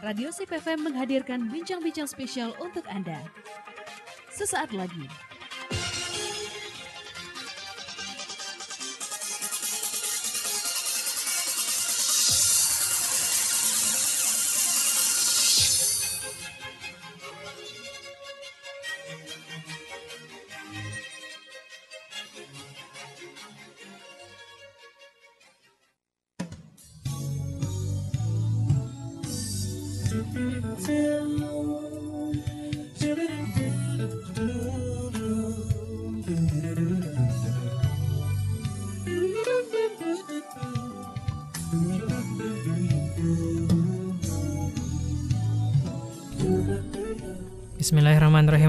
Radio Sip FM menghadirkan bincang-bincang spesial untuk Anda. Sesaat lagi.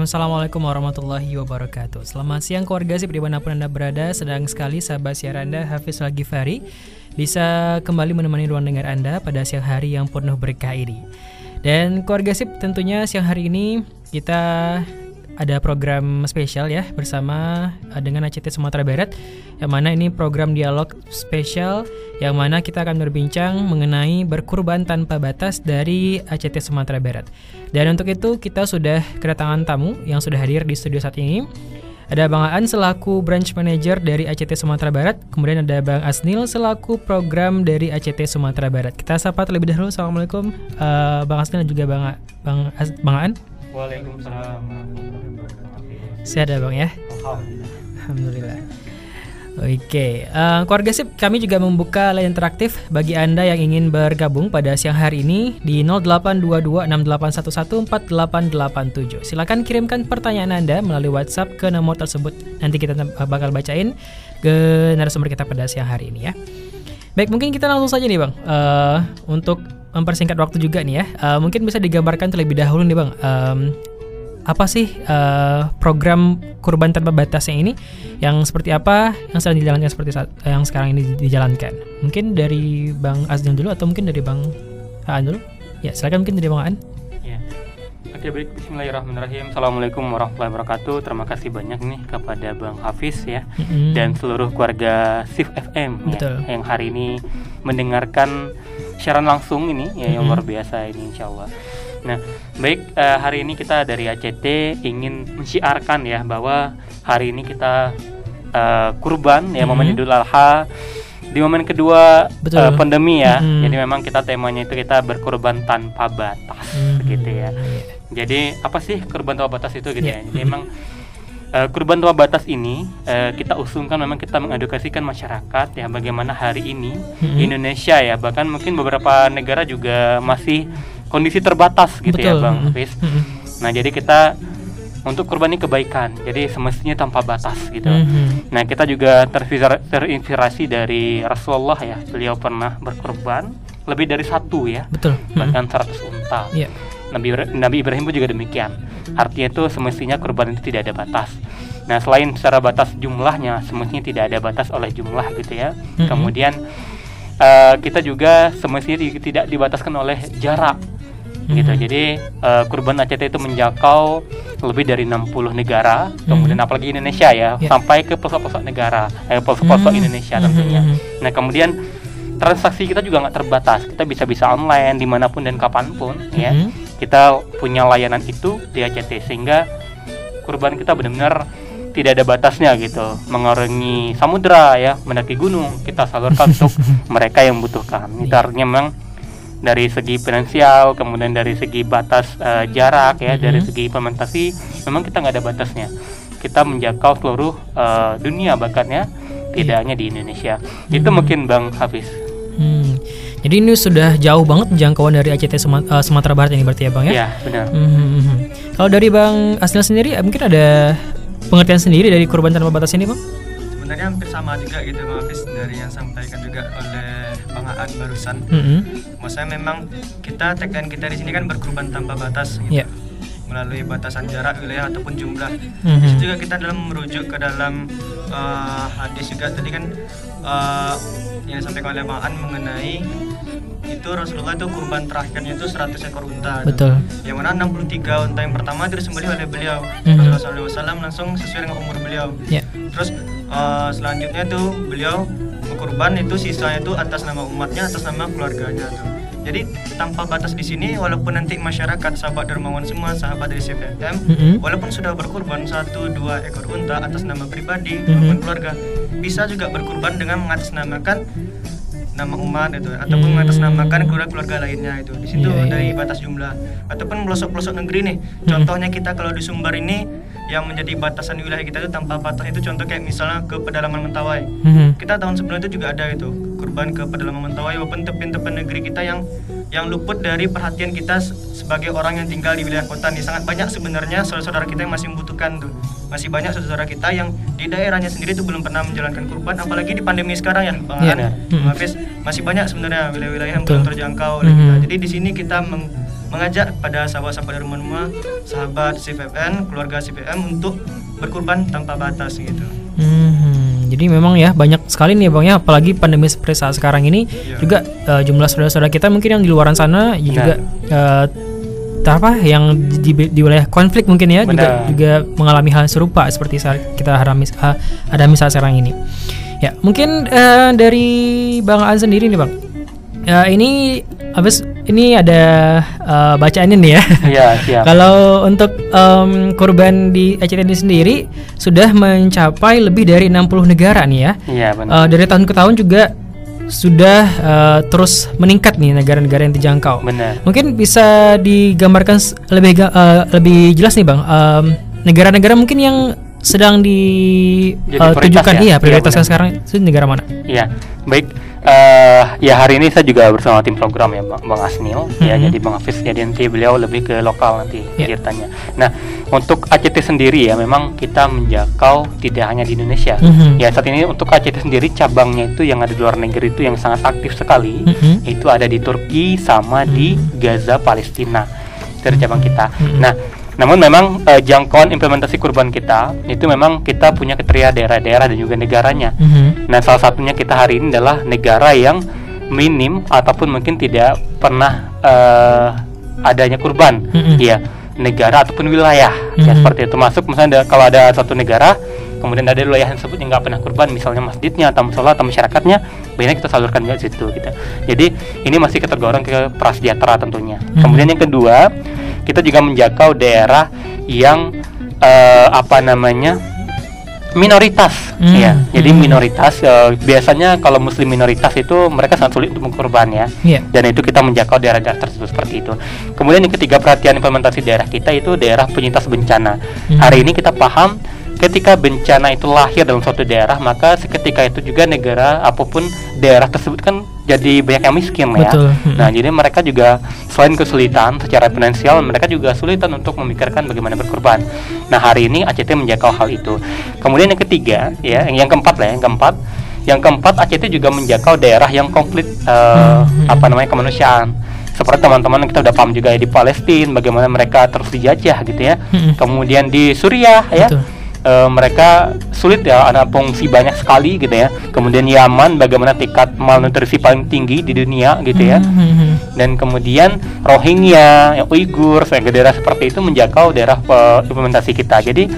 Assalamualaikum warahmatullahi wabarakatuh. Selamat siang keluarga sip di mana pun anda berada. Sedang sekali sahabat siar anda Hafiz Lagifari Bisa kembali menemani ruang dengar anda Pada siang hari yang penuh berkah ini. Dan keluarga sip tentunya siang hari ini Kita ada program spesial ya bersama uh, dengan ACT Sumatera Barat yang mana ini program dialog spesial yang mana kita akan berbincang mengenai berkurban tanpa batas dari ACT Sumatera Barat. Dan untuk itu kita sudah kedatangan tamu yang sudah hadir di studio saat ini. Ada Bang Aan selaku branch manager dari ACT Sumatera Barat, kemudian ada Bang Asnil selaku program dari ACT Sumatera Barat. Kita sapa terlebih dahulu. Assalamualaikum uh, Bang Asnil dan juga Bang Bang As, Bang Aan. Waalaikumsalam. Sehat ya Bang ya? Alhamdulillah. Oke, uh, keluarga sip kami juga membuka layar interaktif bagi Anda yang ingin bergabung pada siang hari ini di 082268114887. Silakan kirimkan pertanyaan Anda melalui WhatsApp ke nomor tersebut. Nanti kita bakal bacain ke narasumber kita pada siang hari ini ya. Baik, mungkin kita langsung saja nih Bang. Uh, untuk mempersingkat waktu juga nih ya. Uh, mungkin bisa digambarkan terlebih dahulu nih Bang. Um, apa sih uh, program kurban tanpa batas yang ini? Yang seperti apa? Yang sedang dijalankan seperti saat, yang sekarang ini dijalankan? Mungkin dari bang Azdin dulu atau mungkin dari bang Aan dulu? Ya silakan mungkin dari bang Aan. Ya. Oke baik. Bismillahirrahmanirrahim. Assalamualaikum warahmatullahi wabarakatuh. Terima kasih banyak nih kepada bang Hafiz ya mm-hmm. dan seluruh keluarga Sif FM ya, yang hari ini mendengarkan siaran langsung ini ya mm-hmm. yang luar biasa ini Insya Allah Nah, baik uh, hari ini kita dari ACT ingin mensiarkan ya bahwa hari ini kita uh, kurban ya momen Idul Adha di momen kedua uh, pandemi ya. Mm -hmm. Jadi memang kita temanya itu kita berkurban tanpa batas mm -hmm. gitu ya. Jadi apa sih kurban tanpa batas itu gitu yeah. ya. Jadi memang uh, kurban tanpa batas ini uh, kita usungkan memang kita mengedukasikan masyarakat ya bagaimana hari ini mm-hmm. Indonesia ya bahkan mungkin beberapa negara juga masih kondisi terbatas gitu ya, Betul. ya Bang Hafiz. Mm-hmm. Nah jadi kita untuk kurban ini kebaikan, jadi semestinya tanpa batas gitu. Mm-hmm. Nah kita juga terinspirasi dari Rasulullah ya, beliau pernah berkurban lebih dari satu ya, Betul. bahkan seratus unta. Yeah. Nabi Nabi Ibrahim pun juga demikian. Artinya itu semestinya kurban itu tidak ada batas. Nah selain secara batas jumlahnya, semestinya tidak ada batas oleh jumlah gitu ya. Mm-hmm. Kemudian uh, kita juga semestinya tidak dibataskan oleh jarak hmm. gitu. Jadi uh, kurban ACT itu menjangkau lebih dari 60 negara, hmm. kemudian apalagi Indonesia ya, yeah. sampai ke pelosok-pelosok negara, eh, pelosok-pelosok hmm. Indonesia tentunya. Hmm. Nah kemudian transaksi kita juga nggak terbatas, kita bisa bisa online di mana pun dan kapan pun, hmm. ya. Kita punya layanan itu di ACT sehingga kurban kita benar-benar tidak ada batasnya gitu mengarungi samudera ya mendaki gunung kita salurkan untuk mereka yang membutuhkan itu artinya memang dari segi finansial, kemudian dari segi batas uh, jarak ya, mm -hmm. dari segi implementasi, memang kita nggak ada batasnya. Kita menjangkau seluruh uh, dunia bahkan ya, tidak hanya di Indonesia. Mm Itu mungkin Bang Hafiz. Jadi ini sudah jauh banget jangkauan dari ACT eh, Sumatera Barat ini berarti ya Bang ya? Iya benar. Hmm, hmm, hmm. Kalau dari Bang Asnil sendiri, mungkin ada pengertian sendiri dari kurban tanpa batas ini Bang? Sebenarnya hampir sama juga gitu Bang Hafiz dari yang sampaikan juga oleh Bang Aan barusan. Mm -hmm. Maksudnya memang kita tagline kita di sini kan berkurban tanpa batas gitu. Yeah. Melalui batasan jarak wilayah ataupun jumlah. Mm -hmm. Di juga kita dalam merujuk ke dalam uh, hadis juga tadi kan uh, yang disampaikan oleh Bang Aan mengenai itu Rasulullah itu kurban terakhirnya itu 100 ekor unta. Betul. Yang mana 63 unta yang pertama itu disembelih oleh beliau. Mm -hmm. Rasulullah SAW langsung sesuai dengan umur beliau. Yeah. Terus uh, selanjutnya tuh beliau kurban itu sisanya itu atas nama umatnya atas nama keluarganya tuh jadi tanpa batas di sini walaupun nanti masyarakat sahabat dermawan semua sahabat dari CVM mm -hmm. walaupun sudah berkorban satu dua ekor unta atas nama pribadi mm -hmm. maupun keluarga bisa juga berkorban dengan mengatasnamakan nama umat itu ataupun hmm. mengatasnamakan keluarga-keluarga lainnya itu di situ yeah, yeah. dari iya. batas jumlah ataupun pelosok-pelosok negeri nih hmm. contohnya kita kalau di Sumber ini yang menjadi batasan wilayah kita itu tanpa batas itu contoh kayak misalnya ke pedalaman Mentawai hmm. kita tahun sebelum itu juga ada itu kurban ke pedalaman Mentawai walaupun tepi-tepi negeri kita yang yang luput dari perhatian kita sebagai orang yang tinggal di wilayah kota nih sangat banyak sebenarnya saudara-saudara kita yang masih membutuhkan tuh masih banyak saudara kita yang di daerahnya sendiri itu belum pernah menjalankan kurban apalagi di pandemi sekarang ya bang yeah. hmm. Hafiz masih banyak sebenarnya wilayah-wilayah yang belum terjangkau oleh hmm. kita jadi di sini kita meng mengajak pada sahabat-sahabat dari rumah sahabat CVN, keluarga CVM untuk berkurban tanpa batas gitu. Hmm, jadi memang ya banyak sekali nih bang ya, apalagi pandemi seperti saat sekarang ini iya. juga uh, jumlah saudara-saudara kita mungkin yang di luar sana ya juga uh, apa yang di, di wilayah konflik mungkin ya juga juga mengalami hal serupa seperti saat kita harami, uh, ada misal sekarang ini. Ya mungkin uh, dari bang An sendiri nih bang, uh, ini habis ini ada uh, bacaan ini ya. Iya, siap. Kalau untuk um, korban di Aceh ini sendiri sudah mencapai lebih dari 60 negara nih ya. Iya, benar. Uh, dari tahun ke tahun juga sudah uh, terus meningkat nih negara-negara yang dijangkau. Benar. Mungkin bisa digambarkan lebih uh, lebih jelas nih, Bang. Um, negara-negara mungkin yang sedang ditujukan uh, ya? iya prioritaskan iya, sekarang itu negara mana? Iya, baik Uh, ya hari ini saya juga bersama tim program ya Bang, Bang Asnil mm-hmm. ya jadi Bang Hafiz jadi nanti beliau lebih ke lokal nanti yeah. ceritanya. Nah untuk ACT sendiri ya memang kita menjangkau tidak hanya di Indonesia. Mm-hmm. Ya saat ini untuk ACT sendiri cabangnya itu yang ada di luar negeri itu yang sangat aktif sekali mm-hmm. itu ada di Turki sama mm-hmm. di Gaza Palestina dari cabang kita. Mm-hmm. Nah namun memang uh, jangkauan implementasi kurban kita itu memang kita punya kriteria daerah-daerah dan juga negaranya. Mm -hmm. Nah, salah satunya kita hari ini adalah negara yang minim ataupun mungkin tidak pernah uh, adanya kurban. Mm -hmm. Ya, negara ataupun wilayah. Mm -hmm. Ya seperti itu. Masuk misalnya ada, kalau ada satu negara kemudian ada wilayah yang sebut yang nggak pernah kurban misalnya masjidnya atau musola atau masyarakatnya banyak kita salurkan ke situ gitu jadi ini masih tergolong ke prasejahtera tentunya hmm. kemudian yang kedua kita juga menjangkau daerah yang uh, apa namanya minoritas hmm. ya jadi hmm. minoritas uh, biasanya kalau muslim minoritas itu mereka sangat sulit untuk mengkorban ya yeah. dan itu kita menjangkau daerah-daerah tersebut seperti itu kemudian yang ketiga perhatian implementasi daerah kita itu daerah penyintas bencana hmm. hari ini kita paham ketika bencana itu lahir dalam suatu daerah maka seketika itu juga negara apa pun daerah tersebut kan jadi banyak yang miskin ya. Betul. ya. Nah, jadi mereka juga selain kesulitan secara finansial mereka juga kesulitan untuk memikirkan bagaimana berkorban. Nah, hari ini ACT menjangkau hal itu. Kemudian yang ketiga ya, yang keempat lah, yang keempat yang keempat ACT juga menjangkau daerah yang konflik uh, apa namanya kemanusiaan seperti teman-teman kita udah paham juga ya di Palestina bagaimana mereka terus dijajah gitu ya. Hmm. Kemudian di Suriah ya. Betul uh, mereka sulit ya ada fungsi banyak sekali gitu ya kemudian Yaman bagaimana tingkat malnutrisi paling tinggi di dunia gitu ya mm-hmm. dan kemudian Rohingya yang Uighur daerah seperti itu menjangkau daerah uh, implementasi kita jadi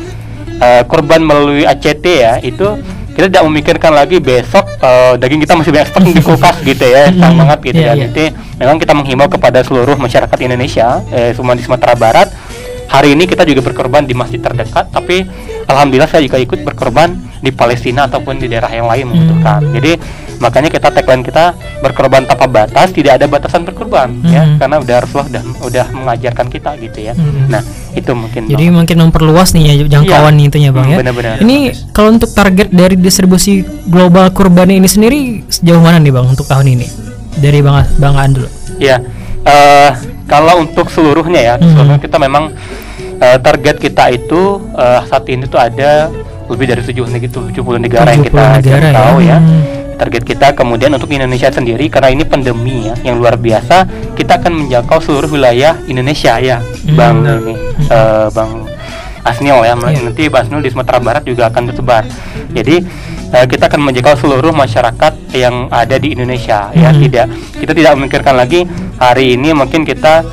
uh, korban melalui ACT ya itu kita tidak memikirkan lagi besok uh, daging kita masih banyak stok di kulkas gitu ya sangat banget gitu yeah, ya yeah. jadi memang kita menghimbau kepada seluruh masyarakat Indonesia eh, semua di Sumatera Barat hari ini kita juga berkorban di masjid terdekat tapi alhamdulillah saya juga ikut berkorban di Palestina ataupun di daerah yang lain membutuhkan. Hmm. Jadi makanya kita tagline kita berkorban tanpa batas, tidak ada batasan berkorban hmm. ya karena udah Rasulullah dan udah mengajarkan kita gitu ya. Hmm. Nah, itu mungkin Jadi bang. mungkin memperluas nih ya jangkauan iya. intinya Bang hmm, ya. Benar-benar. Ini kalau untuk target dari distribusi global kurban ini sendiri sejauh mana nih Bang untuk tahun ini? Dari Bang Bang Andul. Ya. Uh, kalau untuk seluruhnya ya, hmm. seluruhnya kita memang uh, target kita itu uh, saat ini tuh ada lebih dari 70 negara yang kita negara tahu ya. ya. Target kita kemudian untuk Indonesia sendiri karena ini pandemi ya yang luar biasa, kita akan menjangkau seluruh wilayah Indonesia ya, hmm. Bang ini uh, Bang Asnil ya. Yeah. Nanti Bang Asnil di Sumatera Barat juga akan tersebar. Jadi uh, kita akan menjangkau seluruh masyarakat yang ada di Indonesia ya. hmm. ya. Tidak kita tidak memikirkan lagi hari ini mungkin kita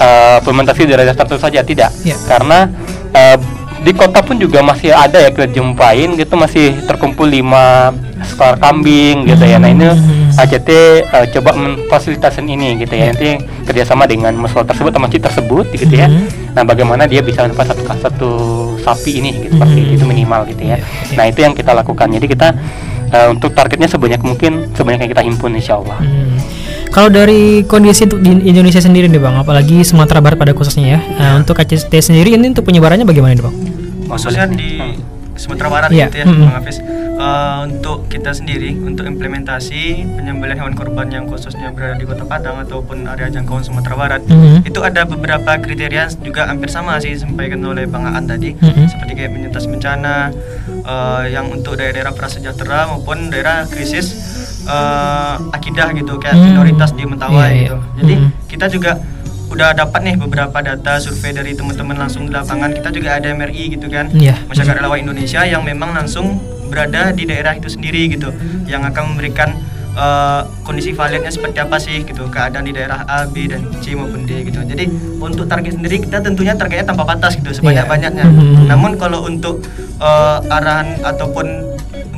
uh, implementasi dari dasar tertentu saja tidak. Yeah. karena uh, di kota pun juga masih ada ya kita jumpain gitu masih terkumpul lima skor kambing gitu ya. Nah ini hmm. ACT uh, eh, coba memfasilitasi ini gitu ya. Nanti kerjasama dengan masalah tersebut atau masjid tersebut gitu ya. Hmm. nah bagaimana dia bisa mendapat satu satu sapi ini gitu pasti itu minimal gitu ya. Nah itu yang kita lakukan. Jadi kita uh, untuk targetnya sebanyak mungkin sebanyak yang kita himpun insya Allah kalau dari kondisi untuk di Indonesia sendiri nih bang, apalagi Sumatera Barat pada khususnya ya, nah, untuk ACT sendiri ini untuk penyebarannya bagaimana nih bang? Maksudnya di Sumatera Barat yeah. gitu ya, mm -hmm. Bang Hafiz. Uh, untuk kita sendiri, untuk implementasi penyembelihan hewan kurban yang khususnya berada di Kota Padang ataupun area jangkauan Sumatera Barat, mm -hmm. itu ada beberapa kriteria juga hampir sama sih disampaikan oleh Bang Aan tadi, mm -hmm. seperti kayak penyintas bencana, uh, yang untuk daerah-daerah prasejahtera maupun daerah krisis uh, akidah gitu, kayak mm -hmm. minoritas di Mentawai yeah, gitu. Jadi mm -hmm. kita juga udah dapat nih beberapa data survei dari teman-teman langsung di lapangan kita juga ada MRI gitu kan yeah. masyarakat relawan Indonesia yang memang langsung berada di daerah itu sendiri gitu yang akan memberikan uh, kondisi validnya seperti apa sih gitu keadaan di daerah A, B dan C maupun D gitu. Jadi untuk target sendiri kita tentunya targetnya tanpa batas gitu sebanyak-banyaknya. Yeah. Namun kalau untuk uh, arahan ataupun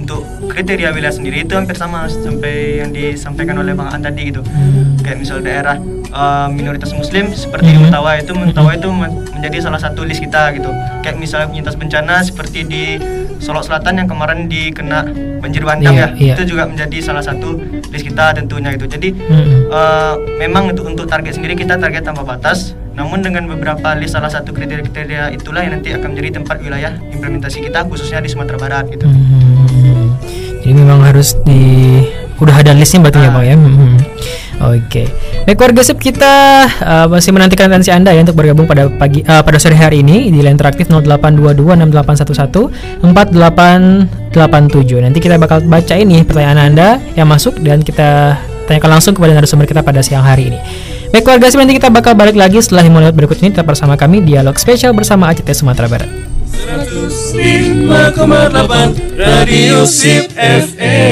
untuk kriteria wilayah sendiri itu hampir sama sampai yang disampaikan oleh Bang An tadi gitu. Hmm. Kayak misal daerah uh, minoritas muslim seperti hmm. Mentawa itu Mentawa itu menjadi salah satu list kita gitu. Kayak misalnya penyintas bencana seperti di Solok Selatan yang kemarin dikena banjir bandang yeah, ya. Yeah. Itu juga menjadi salah satu list kita tentunya gitu. Jadi hmm. uh, memang untuk untuk target sendiri kita target tanpa batas namun dengan beberapa list salah satu kriteria-kriteria itulah yang nanti akan menjadi tempat wilayah implementasi kita khususnya di Sumatera Barat gitu. Hmm. Jadi memang harus di udah ada listnya berarti ya bang ya. Hmm. Oke. Okay. Baik warga sip kita uh, masih menantikan atensi anda ya untuk bergabung pada pagi uh, pada sore hari ini di line interaktif 08226811 4887. Nanti kita bakal baca ini pertanyaan anda yang masuk dan kita tanyakan langsung kepada narasumber kita pada siang hari ini. Baik keluarga nanti kita bakal balik lagi setelah lima berikut ini tetap bersama kami dialog spesial bersama ACT Sumatera Barat. 105,8 Radio Sip FM.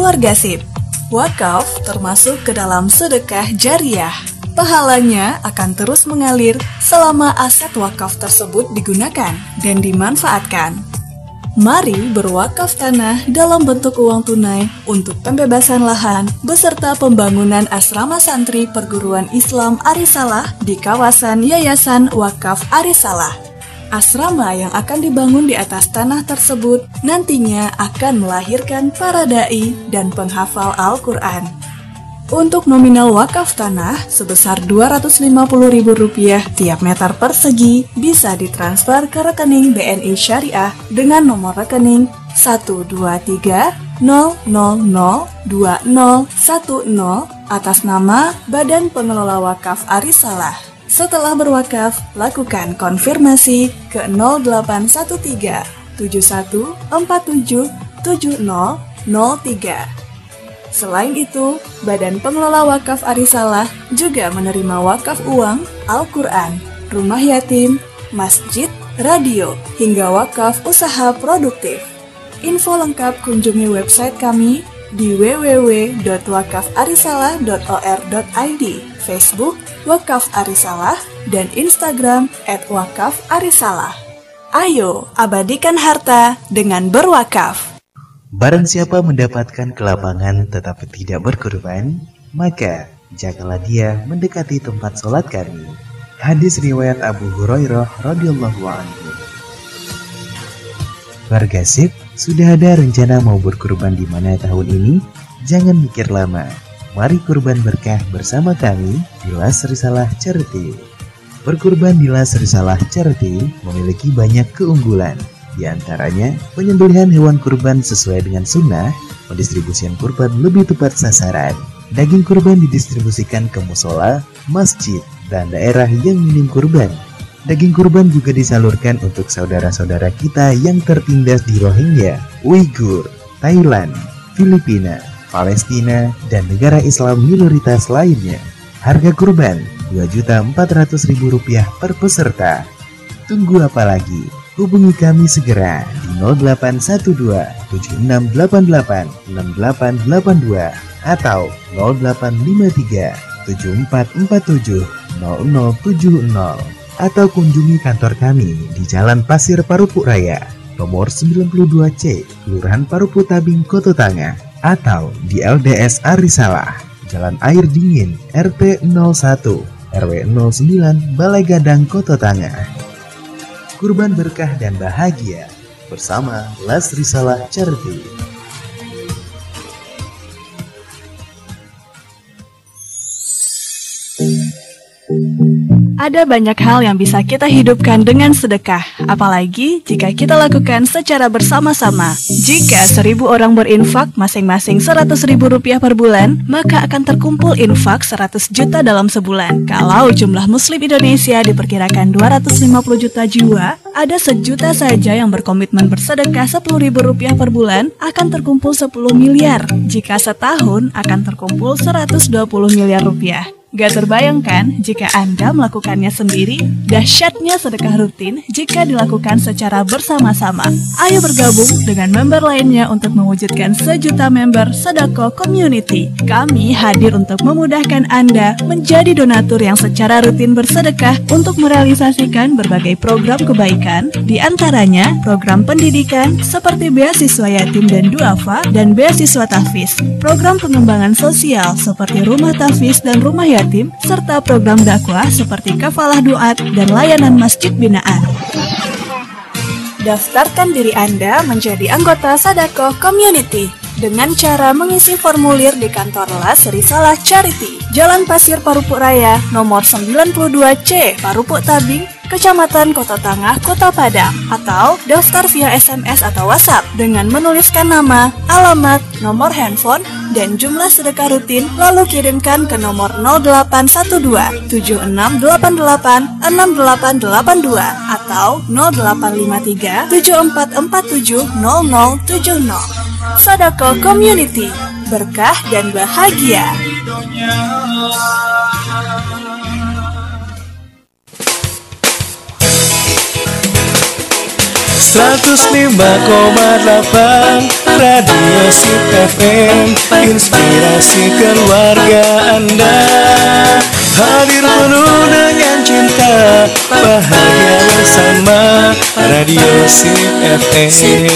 Keluarga Sip, wakaf termasuk ke dalam sedekah jariah. Pahalanya akan terus mengalir selama aset wakaf tersebut digunakan dan dimanfaatkan. Mari berwakaf tanah dalam bentuk uang tunai untuk pembebasan lahan beserta pembangunan asrama santri perguruan Islam Arisalah di kawasan Yayasan Wakaf Arisalah. Asrama yang akan dibangun di atas tanah tersebut nantinya akan melahirkan para dai dan penghafal Al-Quran. Untuk nominal wakaf tanah sebesar Rp250.000 tiap meter persegi bisa ditransfer ke rekening BNI Syariah dengan nomor rekening 123 atas nama Badan Pengelola Wakaf Arisalah. Setelah berwakaf, lakukan konfirmasi ke 0813 7147 7003. Selain itu, Badan Pengelola Wakaf Arisalah juga menerima wakaf uang, Al-Quran, rumah yatim, masjid, radio, hingga wakaf usaha produktif. Info lengkap kunjungi website kami di www.wakafarisalah.or.id, Facebook Wakaf Arisalah, dan Instagram at Wakaf Arisalah. Ayo, abadikan harta dengan berwakaf. Barang siapa mendapatkan kelapangan tetapi tidak berkorban, maka janganlah dia mendekati tempat sholat kami. Hadis riwayat Abu Hurairah radhiyallahu anhu. Warga sip, sudah ada rencana mau berkurban di mana tahun ini? Jangan mikir lama. Mari kurban berkah bersama kami di Las Risalah Charity. Berkurban di Las Risalah Charity memiliki banyak keunggulan di antaranya, penyembelihan hewan kurban sesuai dengan sunnah, pendistribusian kurban lebih tepat sasaran. Daging kurban didistribusikan ke musola, masjid, dan daerah yang minim kurban. Daging kurban juga disalurkan untuk saudara-saudara kita yang tertindas di Rohingya, Uighur, Thailand, Filipina, Palestina, dan negara Islam minoritas lainnya. Harga kurban Rp2.400.000 per peserta. Tunggu apa lagi? Hubungi kami segera di 0812 7688 6882 atau 0853 7447 0070 atau kunjungi kantor kami di Jalan Pasir Parupuk Raya, nomor 92C, Kelurahan Parupuk Tabing, Koto Tangah, atau di LDS Arisalah, Jalan Air Dingin, RT 01, RW 09, Balai Gadang, Koto Tangah. Kurban berkah dan bahagia bersama Las Risalah Charity. Ada banyak hal yang bisa kita hidupkan dengan sedekah, apalagi jika kita lakukan secara bersama-sama. Jika seribu orang berinfak masing-masing seratus ribu rupiah per bulan, maka akan terkumpul infak 100 juta dalam sebulan. Kalau jumlah muslim Indonesia diperkirakan 250 juta jiwa, ada sejuta saja yang berkomitmen bersedekah 10 ribu rupiah per bulan, akan terkumpul 10 miliar. Jika setahun, akan terkumpul 120 miliar rupiah. Gak terbayangkan jika Anda melakukannya sendiri, dahsyatnya sedekah rutin jika dilakukan secara bersama-sama. Ayo bergabung dengan member lainnya untuk mewujudkan sejuta member Sedako Community. Kami hadir untuk memudahkan Anda menjadi donatur yang secara rutin bersedekah untuk merealisasikan berbagai program kebaikan, di antaranya program pendidikan seperti beasiswa yatim dan duafa dan beasiswa tafis, program pengembangan sosial seperti rumah tafis dan rumah yatim yatim, serta program dakwah seperti kafalah duat dan layanan masjid binaan. Daftarkan diri Anda menjadi anggota Sadako Community dengan cara mengisi formulir di kantor Las Risalah Charity, Jalan Pasir Parupuk Raya, nomor 92C, Parupuk Tabing, Kecamatan Kota Tangah, Kota Padang, atau daftar via SMS atau WhatsApp dengan menuliskan nama, alamat, nomor handphone, dan jumlah sedekah rutin lalu kirimkan ke nomor 0812 7688 6882 atau 0853 7447 0070. Sadako Community, berkah dan bahagia. 105,8 Radio Sip FM Inspirasi keluarga Anda. Hadir penuh dengan cinta Bahagia bersama Radio Sip FM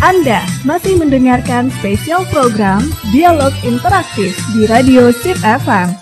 Anda masih mendengarkan spesial program Dialog Interaktif di Radio Sip FM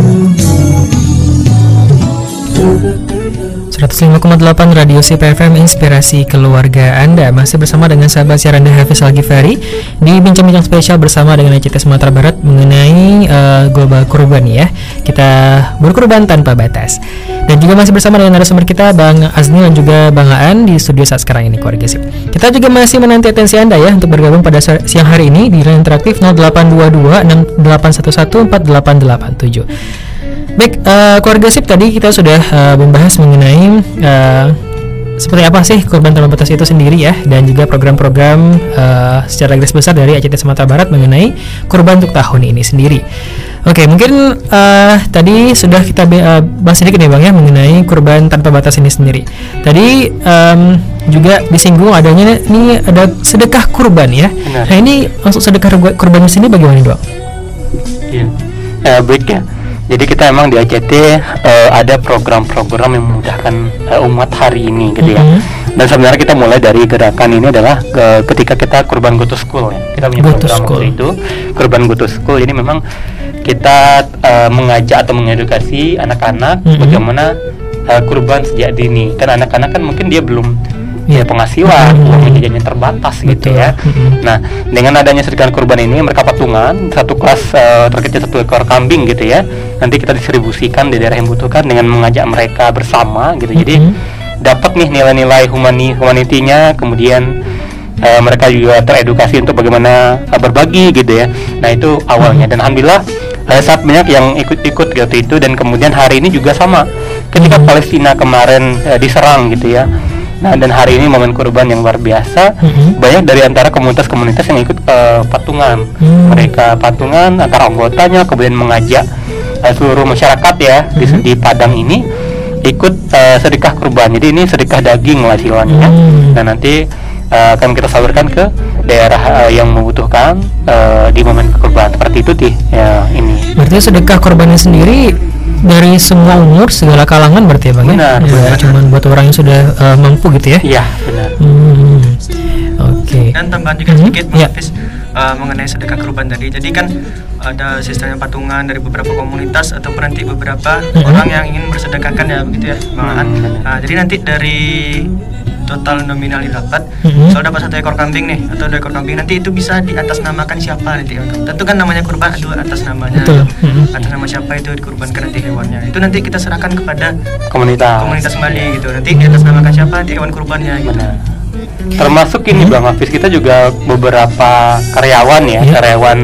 105,8 Radio CPFM Inspirasi Keluarga Anda. Masih bersama dengan sahabat siaran Anda Hafiz Al-Ghifari Di bincang-bincang spesial bersama dengan ICT Sumatera Barat Mengenai uh, global kurban ya. Kita berkurban tanpa batas. Dan juga masih bersama dengan narasumber kita Bang Azni dan juga Bang Aan Di studio saat sekarang ini keluarga sip. Kita juga masih menanti atensi Anda ya Untuk bergabung pada siang hari ini Di line interaktif 0822 6811 4887 Baik, uh, keluarga sip tadi kita sudah uh, membahas mengenai uh, seperti apa sih korban tanpa batas itu sendiri ya dan juga program-program uh, secara garis besar dari ACT Sumatera Barat mengenai korban untuk tahun ini sendiri. Oke, mungkin uh, tadi sudah kita uh, bahas sedikit nih bang ya mengenai korban tanpa batas ini sendiri. Tadi um, juga disinggung adanya ini ada sedekah kurban ya. Benar. Nah ini masuk sedekah kurban di sini bagaimana dok? Iya, uh, baik ya jadi kita emang di ACT uh, eh, ada program-program yang memudahkan uh, umat hari ini gitu ya. Mm -hmm. Dan sebenarnya kita mulai dari gerakan ini adalah uh, ketika kita kurban go to school ya. Kita punya go program school. itu kurban go to school. Jadi memang kita uh, mengajak atau mengedukasi anak-anak mm -hmm. bagaimana uh, kurban sejak dini. Kan anak-anak kan mungkin dia belum ya penghasilan hmm. uang jajannya terbatas Betul. gitu ya hmm. nah dengan adanya sedekah kurban ini mereka patungan satu kelas uh, terkecil satu ekor kambing gitu ya nanti kita distribusikan di daerah yang butuhkan dengan mengajak mereka bersama gitu jadi hmm. dapat nih nilai-nilai humani humanitinya kemudian uh, mereka juga teredukasi untuk bagaimana uh, berbagi gitu ya nah itu awalnya dan alhamdulillah uh, saat banyak yang ikut-ikut gitu itu dan kemudian hari ini juga sama ketika Palestina kemarin uh, diserang gitu ya Nah dan hari ini momen kurban yang luar biasa, hmm. banyak dari antara komunitas-komunitas yang ikut uh, patungan. Hmm. Mereka patungan antara anggotanya, kemudian mengajak uh, seluruh masyarakat ya hmm. di, di Padang ini ikut uh, sedekah kurban. Jadi ini sedekah daging lah istilahnya. Hmm. Dan nanti uh, akan kita salurkan ke daerah uh, yang membutuhkan uh, di momen kurban seperti itu sih ya ini. Berarti sedekah kurbannya sendiri dari semua umur segala kalangan berarti ya bang ya? benar, ya? Benar. Cuma buat orang yang sudah uh, mampu gitu ya? Iya benar. Hmm. Oke. Okay. Dan tambahan juga sedikit hmm? ya. uh, mengenai sedekah kurban tadi. Jadi kan ada sistemnya patungan dari beberapa komunitas ataupun nanti beberapa hmm. orang yang ingin bersedekahkan ya begitu ya bang hmm. Nah, jadi nanti dari total nominal didapat mm-hmm. soal dapat satu ekor kambing nih atau dua ekor kambing nanti itu bisa di atas namakan siapa nanti tentu kan namanya kurban itu atas namanya Betul. Mm-hmm. atas nama siapa itu dikurbankan nanti hewannya itu nanti kita serahkan kepada komunitas komunitas kembali gitu nanti di atas namakan siapa nanti hewan kurbannya gitu Benar. termasuk ini hmm. bang Hafiz kita juga beberapa karyawan ya yeah. karyawan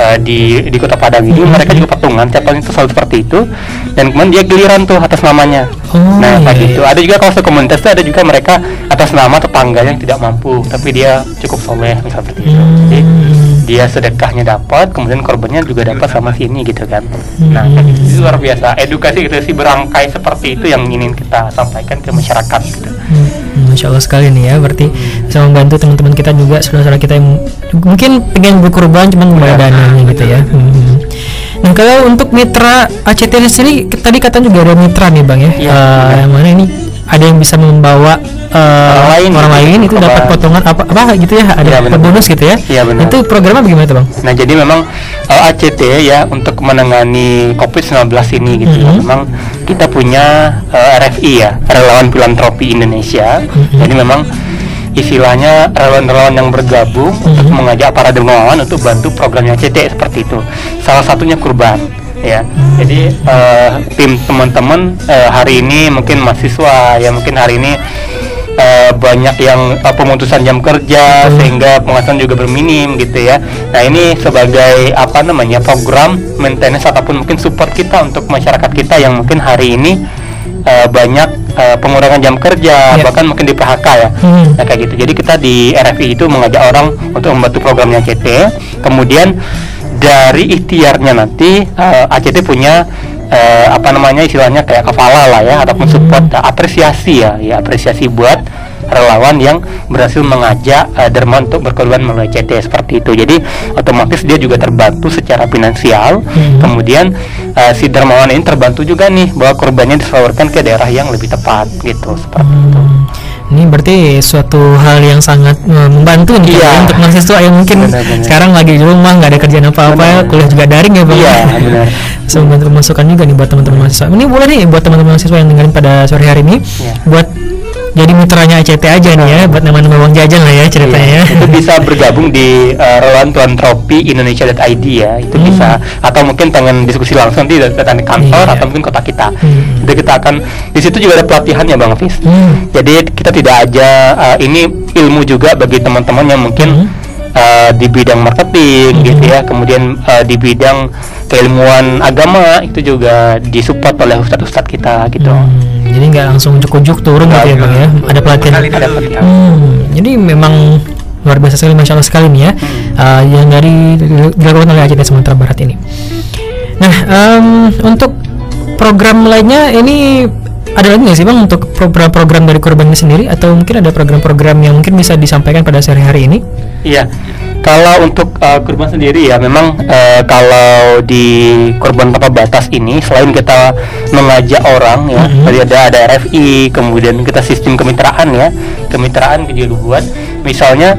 uh, di di kota Padang ini hmm. mereka juga patungan tiap tahun itu selalu seperti itu dan kemudian dia giliran tuh atas namanya oh, nah kayak iya, gitu iya. ada juga kalau komunitas itu ada juga mereka atas nama tetangga yang tidak mampu tapi dia cukup soleh misalnya seperti itu hmm. jadi dia sedekahnya dapat kemudian korbannya juga dapat sama sini gitu kan hmm. nah kayak gitu itu luar biasa edukasi gitu sih berangkai seperti itu yang ingin kita sampaikan ke masyarakat gitu hmm. Masya Allah sekali nih ya berarti bisa membantu teman-teman kita juga saudara-saudara kita yang mungkin pengen berkorban cuman membayar iya. dananya gitu ya hmm. Nah kalau untuk mitra ACT sendiri tadi katanya juga ada mitra nih bang ya, ya uh, yang mana ini ada yang bisa membawa uh, orang lain, orang lain itu dapat potongan apa apa gitu ya ada ya, bonus gitu ya. Iya benar. Itu programnya bagaimana tuh bang? Nah jadi memang uh, eh, ACT ya untuk menangani COVID-19 ini gitu mm -hmm. memang kita punya uh, RFI ya relawan filantropi Indonesia. Mm -hmm. Jadi memang istilahnya relawan-relawan yang bergabung mm -hmm. untuk mengajak para dermawan untuk bantu programnya CT seperti itu. Salah satunya kurban ya. Mm-hmm. Jadi uh, tim teman-teman uh, hari ini mungkin mahasiswa ya mungkin hari ini uh, banyak yang uh, pemutusan jam kerja hmm. sehingga penghasilan juga berminim gitu ya. Nah ini sebagai apa namanya program maintenance ataupun mungkin support kita untuk masyarakat kita yang mungkin hari ini uh, banyak uh, pengurangan jam kerja yeah. bahkan mungkin di PHK ya hmm. nah, kayak gitu jadi kita di RFI itu mengajak orang untuk membantu programnya CT kemudian dari ikhtiarnya nanti uh, ACT punya uh, apa namanya istilahnya kayak kepala lah ya ataupun hmm. support uh, apresiasi ya ya apresiasi buat relawan yang berhasil mengajak uh, Derma untuk berkorban melalui CT seperti itu. Jadi otomatis dia juga terbantu secara finansial. Hmm. Kemudian uh, si dermawan ini terbantu juga nih bahwa korbannya disalurkan ke daerah yang lebih tepat gitu seperti hmm. itu. Ini berarti suatu hal yang sangat uh, membantu nih iya. ya, untuk mahasiswa yang mungkin benar, benar. sekarang lagi di rumah nggak ada kerjaan apa-apa, kuliah juga daring ya bang. Iya benar. Membantu masukan juga nih buat teman-teman mahasiswa. Ini boleh nih buat teman-teman mahasiswa yang dengerin pada sore hari ini, ya. buat jadi mitranya ACT aja nih ya buat nama-nama uang jajan lah ya ceritanya iya, itu bisa bergabung di uh, relawan tuan tropi Indonesia.id ya itu hmm. bisa atau mungkin pengen diskusi langsung di datang di kantor iya. atau mungkin kota kita hmm. jadi kita akan di situ juga ada pelatihan ya bang Fis hmm. jadi kita tidak aja uh, ini ilmu juga bagi teman-teman yang mungkin hmm uh, di bidang marketing hmm. gitu ya kemudian uh, di bidang keilmuan agama itu juga disupport oleh ustadz-ustadz kita gitu hmm. Jadi nggak langsung ujuk-ujuk turun gitu ya bang ya ada pelatihan ada pelatihan hmm. jadi memang luar biasa sekali masya Allah sekali nih ya hmm. uh, yang dari dilakukan oleh ACT Sumatera Barat ini nah um, untuk program lainnya ini ada lagi nggak sih bang untuk program-program dari korban ini sendiri atau mungkin ada program-program yang mungkin bisa disampaikan pada sehari hari ini? Iya, kalau untuk uh, korban sendiri ya memang uh, kalau di korban tanpa batas ini selain kita mengajak orang ya, mm-hmm. tadi ada ada RFI, kemudian kita sistem kemitraan ya, kemitraan juga dibuat, misalnya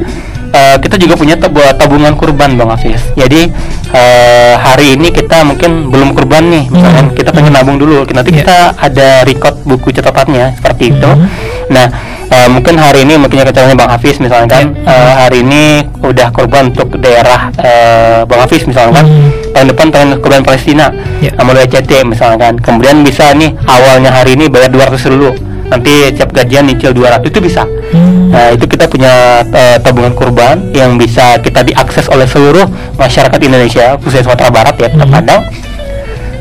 uh, kita juga punya tabungan kurban bang Afif. Jadi uh, hari ini kita mungkin belum kurban nih, misalkan hmm. kita pengen nabung dulu. Nanti yeah. kita ada record buku catatannya seperti itu. Hmm. Nah uh, mungkin hari ini mungkin caranya bang Hafiz misalkan yeah. uh, hari ini udah kurban untuk daerah uh, bang Hafiz misalkan hmm. tahun depan tahun kurban Palestina, yeah. mulai CT misalkan. Kemudian bisa nih awalnya hari ini bayar 200 dulu nanti tiap gajian nyicil 200 itu bisa hmm. nah itu kita punya uh, tabungan kurban yang bisa kita diakses oleh seluruh masyarakat Indonesia khususnya Sumatera Barat ya hmm. Padang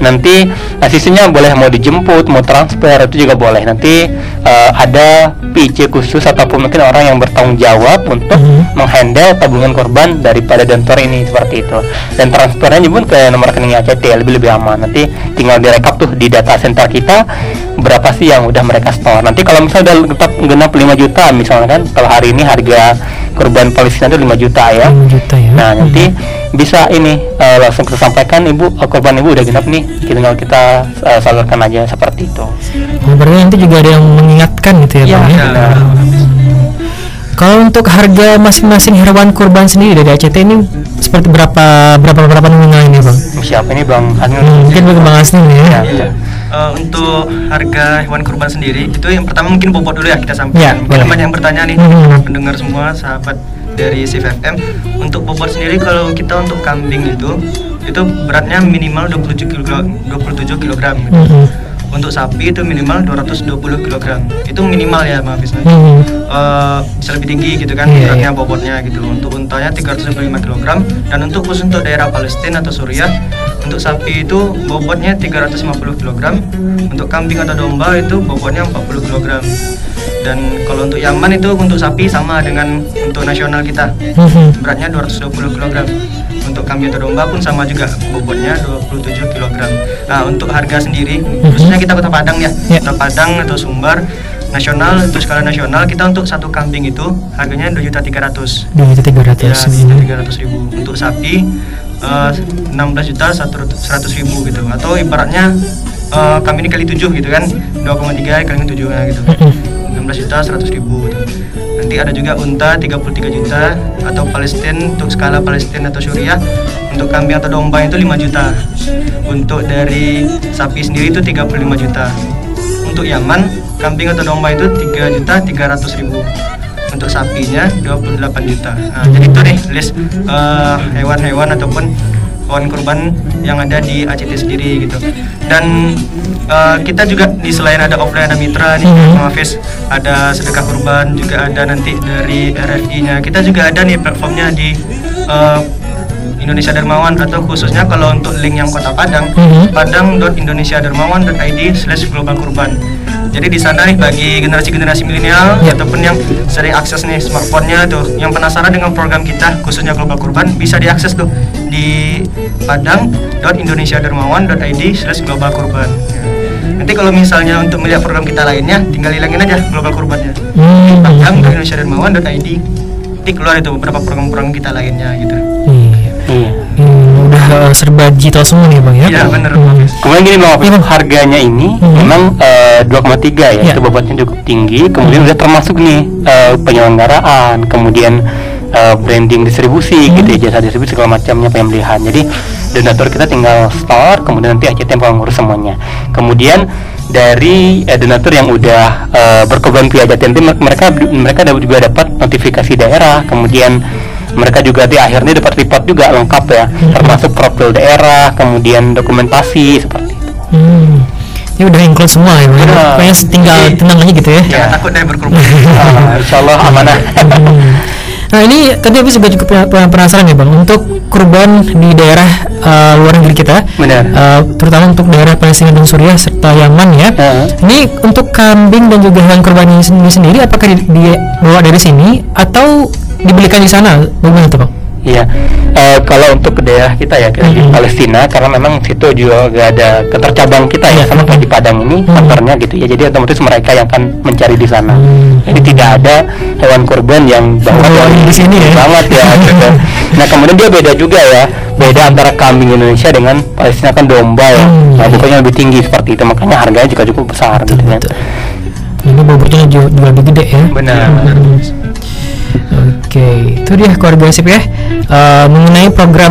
nanti Nah sisinya boleh mau dijemput, mau transfer itu juga boleh. Nanti uh, ada PC khusus ataupun mungkin orang yang bertanggung jawab untuk hmm. menghandle tabungan korban daripada donor ini seperti itu. Dan transfernya pun ke nomor rekening ACT lebih lebih aman. Nanti tinggal direkap tuh di data center kita berapa sih yang udah mereka store. Nanti kalau misalnya udah tetap genap 5 juta misalnya kan kalau hari ini harga korban Palestina itu 5 juta ya. 5 juta ya. Nah, nanti hmm bisa ini uh, langsung kita sampaikan ibu uh, korban ibu udah genap nih tinggal kita uh, salurkan aja seperti itu. Oh, berarti nanti juga ada yang mengingatkan gitu ya, ya bang ya. ya. Kalau untuk harga masing-masing hewan kurban sendiri dari ACT ini seperti berapa berapa berapa nominal ini bang? Siapa ini bang? Hmm, mungkin bang Asni ya. ya, ya. Uh, untuk harga hewan kurban sendiri itu yang pertama mungkin bobot dulu ya kita sampaikan. Ya, banyak yang bertanya nih hmm. pendengar semua sahabat dari CFM untuk bobot sendiri kalau kita untuk kambing itu itu beratnya minimal 27 kg 27 kg gitu. Mm -hmm. Untuk sapi itu minimal 220 kg. Itu minimal ya Maaf Mm -hmm. uh, bisa lebih tinggi gitu kan yeah, beratnya bobotnya gitu. Untuk untanya 305 kg dan untuk khusus untuk daerah Palestina atau Suriah untuk sapi itu bobotnya 350 kg. Untuk kambing atau domba itu bobotnya 40 kg dan kalau untuk Yaman itu untuk sapi sama dengan untuk nasional kita mhm. beratnya 220 kg untuk kambing atau domba pun sama juga bobotnya 27 kg nah untuk harga sendiri mhm. khususnya kita kota Padang ya yeah. kota Padang atau Sumbar nasional untuk skala nasional kita untuk satu kambing itu harganya dua juta tiga ratus dua juta tiga ratus ya juta tiga ratus ribu untuk sapi eh, enam belas juta seratus ribu gitu. Atau ibaratnya uh, kami ini kali tujuh gitu kan. 2,3 kali tujuh nah, gitu. 16 juta 100 ribu nanti ada juga unta 33 juta atau Palestina untuk skala Palestina atau Suriah untuk kambing atau domba itu 5 juta. Untuk dari sapi sendiri itu 35 juta. Untuk Yaman kambing atau domba itu 3 juta 300 ribu untuk sapinya 28 juta. Nah, jadi itu nih list uh, hewan-hewan ataupun hewan kurban yang ada di ACT sendiri gitu. Dan uh, kita juga di selain ada offline ada mitra nih mm Hafiz ada sedekah kurban juga ada nanti dari RFI-nya kita juga ada nih platformnya di uh, Indonesia Dermawan atau khususnya kalau untuk link yang Kota Padang mm-hmm. padang.indonesiadermawan.id slash global kurban jadi di sana nih bagi generasi-generasi milenial yeah. ataupun yang sering akses nih smartphone-nya tuh yang penasaran dengan program kita khususnya Global Kurban bisa diakses tuh di padang.indonesiadermawan.id slash global kurban. Ya. Nanti kalau misalnya untuk melihat program kita lainnya, tinggal hilangin aja global kurbannya. Hmm. Padang.indonesiadermawan.id nanti keluar itu beberapa program-program kita lainnya gitu. Uh, serba digital semua nih bang ya? Iya benar. Hmm. Kemudian gini bang, ya, harganya ini hmm. memang uh, 2,3 ya, ya, itu bobotnya cukup tinggi. Kemudian hmm. udah termasuk nih uh, penyelenggaraan, kemudian uh, branding distribusi hmm. gitu ya, jasa distribusi segala macamnya pembelian. Jadi donatur kita tinggal store, kemudian nanti ACT yang ngurus semuanya. Kemudian dari eh, donatur yang udah uh, berkorban via nanti mereka mereka juga dapat notifikasi daerah, kemudian mereka juga di akhirnya dapat report juga lengkap ya hmm. termasuk profil daerah kemudian dokumentasi seperti itu hmm. ini udah include semua ya pokoknya tinggal tenang aja gitu ya ya takut deh berkerumun uh, insya Allah amanah hmm. Nah ini tadi aku juga cukup penasaran ya bang untuk kurban di daerah uh, luar negeri kita, Benar. Uh, terutama untuk daerah Palestina dan Suriah serta Yaman ya. Uh. Ini untuk kambing dan juga hewan kurban ini sendiri apakah dibawa dari sini atau dibelikan di sana bagaimana tuh bang? Iya, uh, kalau untuk ke daerah kita ya mm -hmm. di Palestina karena memang situ juga gak ada ketercabang kita ya sama kayak di Padang ini mm -hmm. gitu ya. Jadi otomatis mereka yang akan mencari di sana. Mm -hmm. Jadi tidak ada hewan kurban yang bawa oh, di sini ya. banget ya. gitu. Nah kemudian dia beda juga ya, beda antara kambing Indonesia dengan Palestina kan domba ya. Mm -hmm. Nah bukannya lebih tinggi seperti itu, makanya harganya juga cukup besar gitu kan. Ini bobotnya juga lebih gede ya. Benar. benar. Oke, itu dia keluarga sip ya. Uh, mengenai program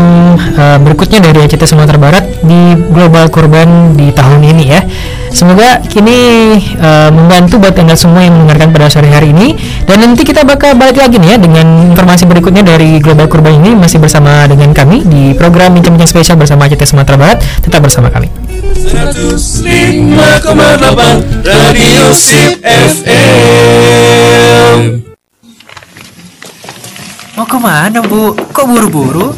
uh, berikutnya dari ACT Sumatera Barat di Global Kurban di tahun ini ya. Semoga kini uh, membantu buat anda semua yang mendengarkan pada sore hari ini. Dan nanti kita bakal balik lagi nih ya dengan informasi berikutnya dari Global Kurban ini masih bersama dengan kami di program bincang-bincang spesial bersama ACT Sumatera Barat. Tetap bersama kami. 105,8 Radio Sip FM. Mau ke mana bu? Kok buru-buru?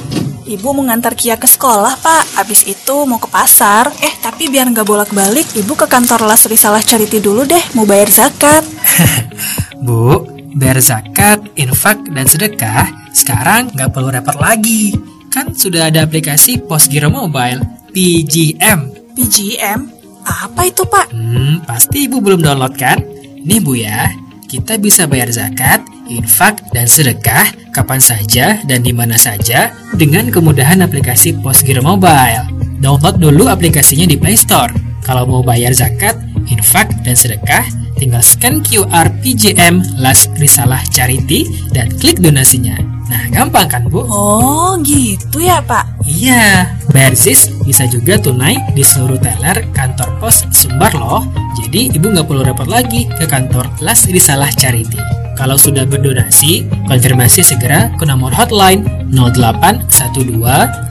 Ibu mau ngantar Kia ke sekolah, Pak. Abis itu mau ke pasar. Eh, tapi biar nggak bolak-balik, Ibu ke kantor Las Risalah Charity dulu deh, mau bayar zakat. Bu, bayar zakat, infak, dan sedekah sekarang nggak perlu repot lagi. Kan sudah ada aplikasi Postgiro Mobile, PGM. PGM? Apa itu, Pak? Hmm, pasti Ibu belum download kan? Nih Bu ya, kita bisa bayar zakat, infak, dan sedekah kapan saja dan di mana saja dengan kemudahan aplikasi Postgiro Mobile. Download dulu aplikasinya di Play Store. Kalau mau bayar zakat, infak, dan sedekah, tinggal scan QR PJM Las Risalah Charity dan klik donasinya. Nah, gampang kan, Bu? Oh, gitu ya, Pak? Iya, bayar ZIS bisa juga tunai di seluruh teller kantor pos Sumbar loh. Jadi, Ibu nggak perlu repot lagi ke kantor Las Risalah Charity. Kalau sudah berdonasi, konfirmasi segera ke nomor hotline 0812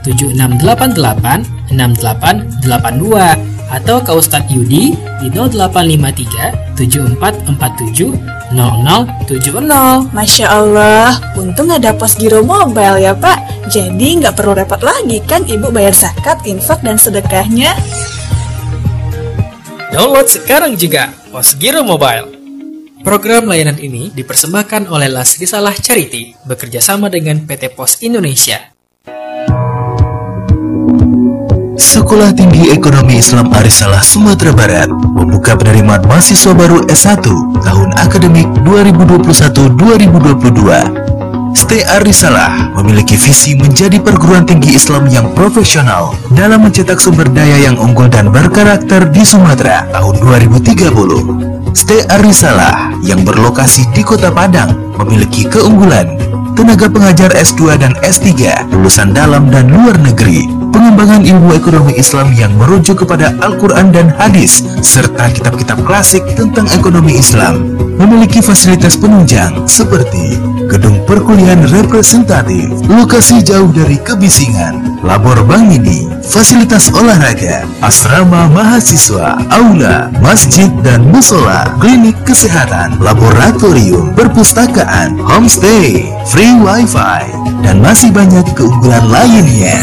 7688 6882 atau ke Ustadz Yudi di 0853 7447 0070. Masya Allah, untung ada pos giro mobile ya Pak. Jadi nggak perlu repot lagi kan Ibu bayar zakat, infak, dan sedekahnya. Download sekarang juga pos giro mobile. Program layanan ini dipersembahkan oleh Las Risalah Charity bekerjasama dengan PT Pos Indonesia. Sekolah Tinggi Ekonomi Islam Arisalah Sumatera Barat membuka penerimaan mahasiswa baru S1 tahun akademik 2021-2022. STE Arisalah memiliki visi menjadi perguruan tinggi Islam yang profesional dalam mencetak sumber daya yang unggul dan berkarakter di Sumatera tahun 2030. STE Arisalah yang berlokasi di Kota Padang memiliki keunggulan tenaga pengajar S2 dan S3 lulusan dalam dan luar negeri pengembangan ilmu ekonomi Islam yang merujuk kepada Al-Quran dan hadis, serta kitab-kitab klasik tentang ekonomi Islam, memiliki fasilitas penunjang seperti gedung perkuliahan representatif, lokasi jauh dari kebisingan, labor bank mini, fasilitas olahraga, asrama mahasiswa, aula, masjid dan musola, klinik kesehatan, laboratorium, perpustakaan, homestay, free wifi, dan masih banyak keunggulan lainnya.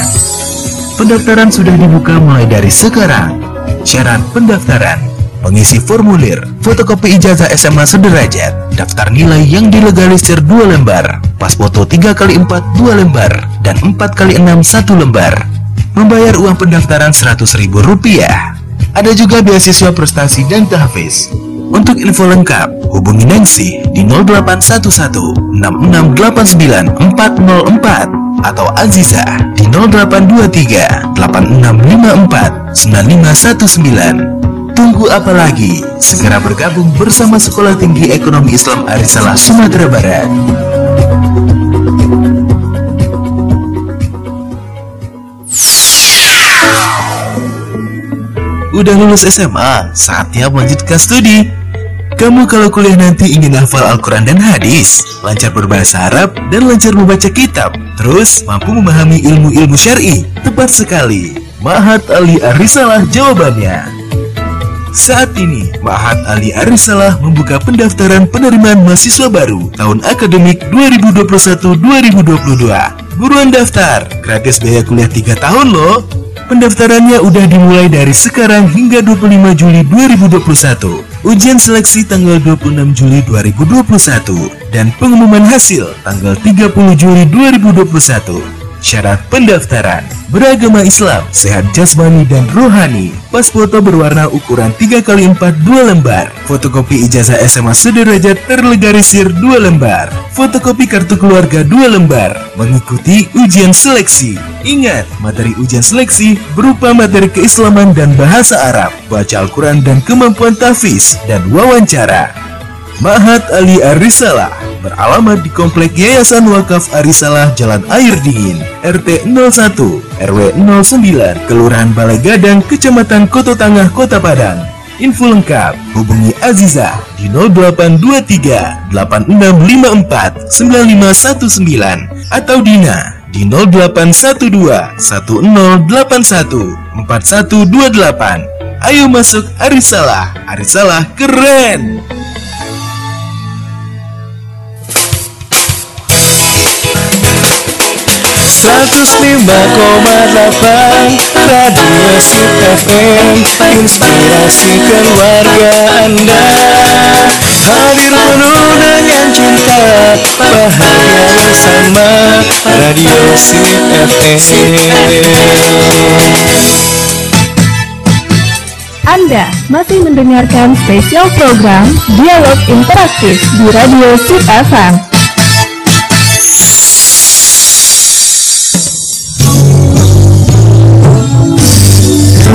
Pendaftaran sudah dibuka mulai dari sekarang. Syarat pendaftaran Mengisi formulir, fotokopi ijazah SMA sederajat, daftar nilai yang dilegalisir 2 lembar, pas foto 3x4 2 lembar, dan 4x6 1 lembar. Membayar uang pendaftaran Rp100.000. Ada juga beasiswa prestasi dan tahfiz. Untuk info lengkap, hubungi Nancy di 0811 6689 404 atau Aziza di 0823 8654 9519. Tunggu apa lagi? Segera bergabung bersama Sekolah Tinggi Ekonomi Islam Arisalah Sumatera Barat. Udah lulus SMA, saatnya melanjutkan studi. Kamu kalau kuliah nanti ingin hafal Al-Quran dan hadis, lancar berbahasa Arab, dan lancar membaca kitab, terus mampu memahami ilmu-ilmu syari. Tepat sekali, Mahat Ali Arisalah jawabannya. Saat ini, Mahat Ali Arisalah membuka pendaftaran penerimaan mahasiswa baru tahun akademik 2021-2022. Buruan daftar, gratis biaya kuliah 3 tahun loh. Pendaftarannya udah dimulai dari sekarang hingga 25 Juli 2021. Ujian seleksi tanggal 26 Juli 2021 dan pengumuman hasil tanggal 30 Juli 2021. Syarat pendaftaran. Beragama Islam, sehat jasmani dan rohani. Pas foto berwarna ukuran 3x4 2 lembar. Fotokopi ijazah SMA sederajat terlegarisir 2 lembar. Fotokopi kartu keluarga 2 lembar. Mengikuti ujian seleksi. Ingat, materi ujian seleksi berupa materi keislaman dan bahasa Arab. Baca Al-Quran dan kemampuan tafis dan wawancara Mahat Ali Arisalah beralamat di Komplek Yayasan Wakaf Arisalah Jalan Air Dingin, RT 01, RW 09, Kelurahan Balai Gadang, Kecamatan Koto Tangah, Kota Padang. Info lengkap hubungi Aziza di 0823 8654 9519 atau Dina di 0812 1081 4128. Ayo masuk Arisalah, Arisalah keren! Radio Sip FM Inspirasi keluarga Anda Hadir penuh dengan cinta Bahagia bersama Radio Sip FM anda masih mendengarkan spesial program Dialog Interaktif di Radio Sip FM.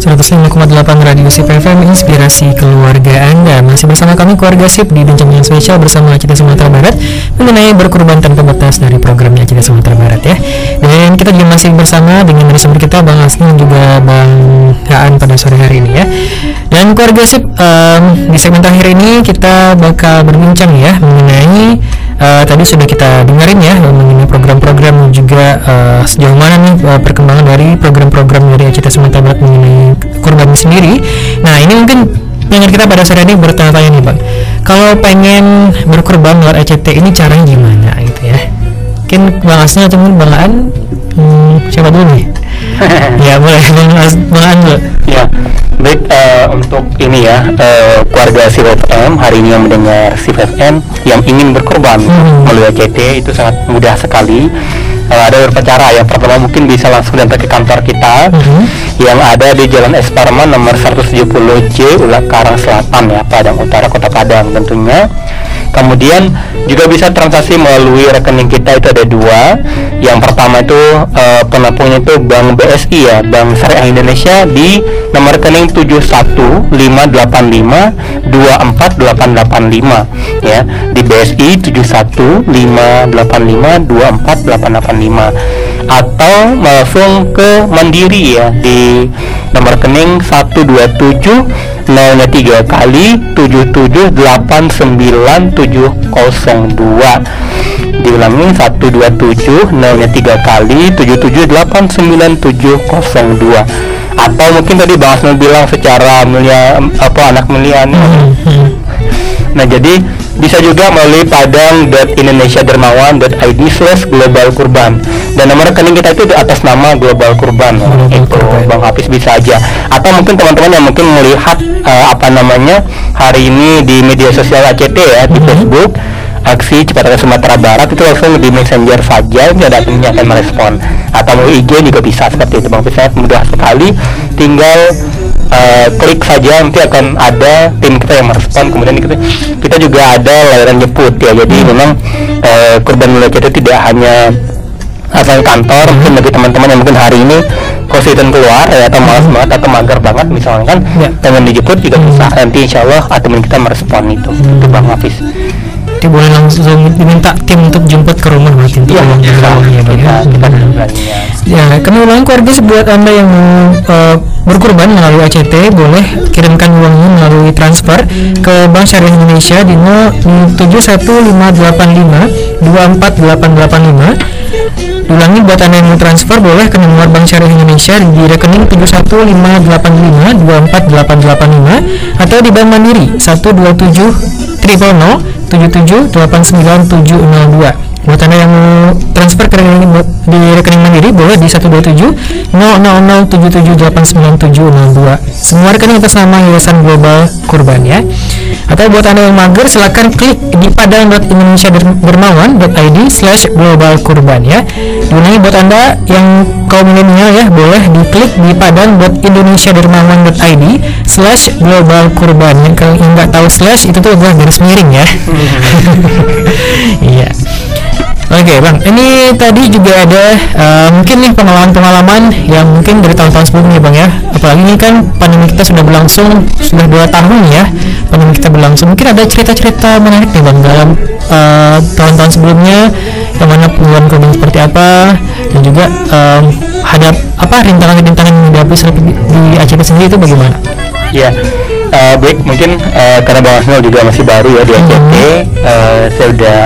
delapan Radio SIP FM Inspirasi Keluarga Anda. Masih bersama kami keluarga SIP di bincang spesial bersama Cita Sumatera Barat Mengenai berkorban tanpa batas dari programnya Cita Sumatera Barat ya. Dan kita juga masih bersama dengan narasumber kita Bang Asni dan juga Bang Haan pada sore hari ini ya. Dan keluarga SIP um, di segmen terakhir ini kita bakal berbincang ya Mengenai uh, tadi sudah kita dengerin ya mengenai program-program juga uh, sejauh mana nih uh, perkembangan dari program-program dari Acita Sumatera Barat mengenai korban sendiri. Nah ini mungkin pengen kita pada sore ini bertanya-tanya nih bang, kalau pengen berkorban lewat ACT ini caranya gimana gitu ya? Mungkin bang Asna atau bang An, hmm, siapa dulu nih? ya boleh bang. Ya, baik uh, untuk ini ya uh, keluarga Sif FM hari ini yang mendengar Sif FM yang ingin berkorban hmm. melalui ACT itu sangat mudah sekali uh, ada beberapa cara yang pertama mungkin bisa langsung datang ke kantor kita mm-hmm. yang ada di Jalan Esparman nomor 170J Ulak Karang Selatan ya Padang Utara Kota Padang tentunya kemudian juga bisa transaksi melalui rekening kita itu ada dua. Yang pertama itu uh, penampungnya itu Bank BSI ya Bank Syariah Indonesia di nomor rekening 71585248885 ya. Di BSI 71585248885 atau langsung ke Mandiri ya di nomor rekening 127 nolnya 3 kali 7789702 diulangi 127 nolnya 3 kali 7789702 atau mungkin tadi Bang Asnul bilang secara mulia apa anak mulia hmm, hmm. nah jadi bisa juga melalui padang.indonesia.dermawan.id slash global kurban. Dan nomor rekening kita itu di atas nama global kurban. Itu kurban. Bang Hafiz bisa aja. Atau mungkin teman-teman yang mungkin melihat uh, apa namanya hari ini di media sosial ACT ya di mm -hmm. Facebook aksi cepat Sumatera Barat itu langsung di messenger saja ini ada adminnya akan merespon. Atau melalui IG juga bisa seperti itu bang Hafiz. Mudah sekali tinggal uh, klik saja nanti akan ada tim kita yang merespon kemudian kita, kita juga ada layanan jemput ya. Jadi hmm. memang uh, korban belajar itu tidak hanya asal kantor hmm. mungkin bagi teman-teman yang mungkin hari ini kesulitan keluar ya, atau malas hmm. banget atau mager banget misalnya kan ya. pengen dijemput juga bisa nanti insya Allah admin kita merespon itu. Itu bang Hafiz. Nanti boleh langsung diminta tim untuk jemput ke rumah berarti untuk ya, ya, ya, kita, kita, ya. Kami ulangi keluarga sebuat anda yang mau uh, berkurban melalui ACT boleh kirimkan uangnya melalui transfer ke Bank Syariah Indonesia di 71585 24885 Ulangi buat Anda yang mau transfer boleh ke nomor Bank Syariah Indonesia di rekening 71585 24885 atau di Bank Mandiri 127 triple 77 89702 buat anda yang mau transfer ke rekening di rekening mandiri boleh di 127 00077899702 semua rekening atas nama Yayasan Global Kurban ya. Atau buat anda yang mager silahkan klik di padang.indonesia.dermawan.id slash global kurban ya. Diulangi buat anda yang kaum milenial ya boleh diklik di padang.indonesia.dermawan.id slash global kurban yang kalau nggak tahu slash itu tuh adalah garis miring ya. Iya Oke okay, bang, ini tadi juga ada uh, mungkin nih pengalaman-pengalaman yang mungkin dari tahun-tahun sebelumnya bang ya. Apalagi ini kan pandemi kita sudah berlangsung sudah dua tahun ya. Pandemi kita berlangsung. Mungkin ada cerita-cerita menarik nih bang dalam uh, tahun-tahun sebelumnya yang mana peluang korban seperti apa dan juga um, hadap apa rintangan-rintangan yang dihadapi di, ACT sendiri itu bagaimana? Ya, uh, baik mungkin uh, karena Bang Asnul juga masih baru ya di ACT, uh, saya udah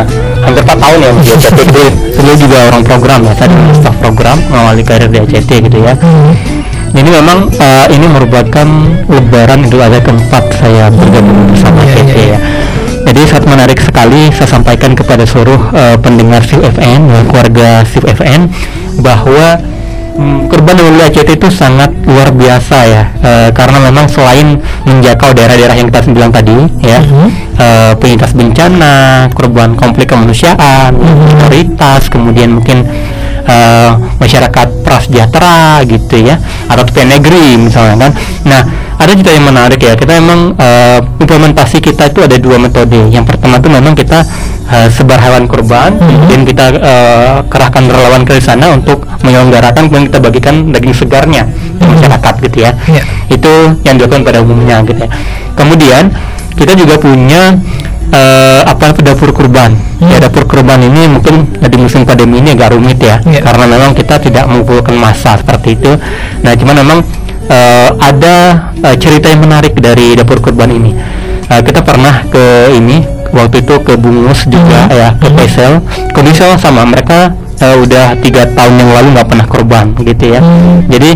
hampir 4 tahun ya di ACT itu dulu juga orang program ya saya hmm. staff program mengawali karir di ACT gitu ya hmm. jadi memang uh, ini merupakan lebaran Idul Adha keempat saya bergabung bersama yeah, ACT yeah. ya jadi sangat menarik sekali saya sampaikan kepada seluruh uh, pendengar CFN ya, keluarga CFN bahwa hmm, kurban wilayah ACT itu sangat luar biasa ya e, karena memang selain menjangkau daerah-daerah yang kita bilang tadi ya mm -hmm. e, penyintas bencana korban konflik kemanusiaan -hmm. minoritas kemudian mungkin e, masyarakat prasejahtera gitu ya atau negeri misalnya kan nah ada juga yang menarik ya kita memang uh, implementasi kita itu ada dua metode yang pertama itu memang kita uh, sebar hewan kurban mm-hmm. dan kita uh, kerahkan relawan ke sana untuk menyelenggarakan kemudian kita bagikan daging segarnya mm-hmm. masyarakat gitu ya yeah. itu yang dilakukan pada umumnya gitu ya kemudian kita juga punya uh, apa dapur kurban hmm. ya dapur kurban ini mungkin di musim pandemi ini agak rumit ya yeah. karena memang kita tidak mengumpulkan masa seperti itu nah cuman memang uh, ada uh, cerita yang menarik dari dapur kurban ini. Uh, kita pernah ke ini waktu itu ke Bungus juga hmm. ya ke hmm. Pesel. Kondisi sama mereka uh, udah tiga tahun yang lalu nggak pernah korban gitu ya. Hmm. Jadi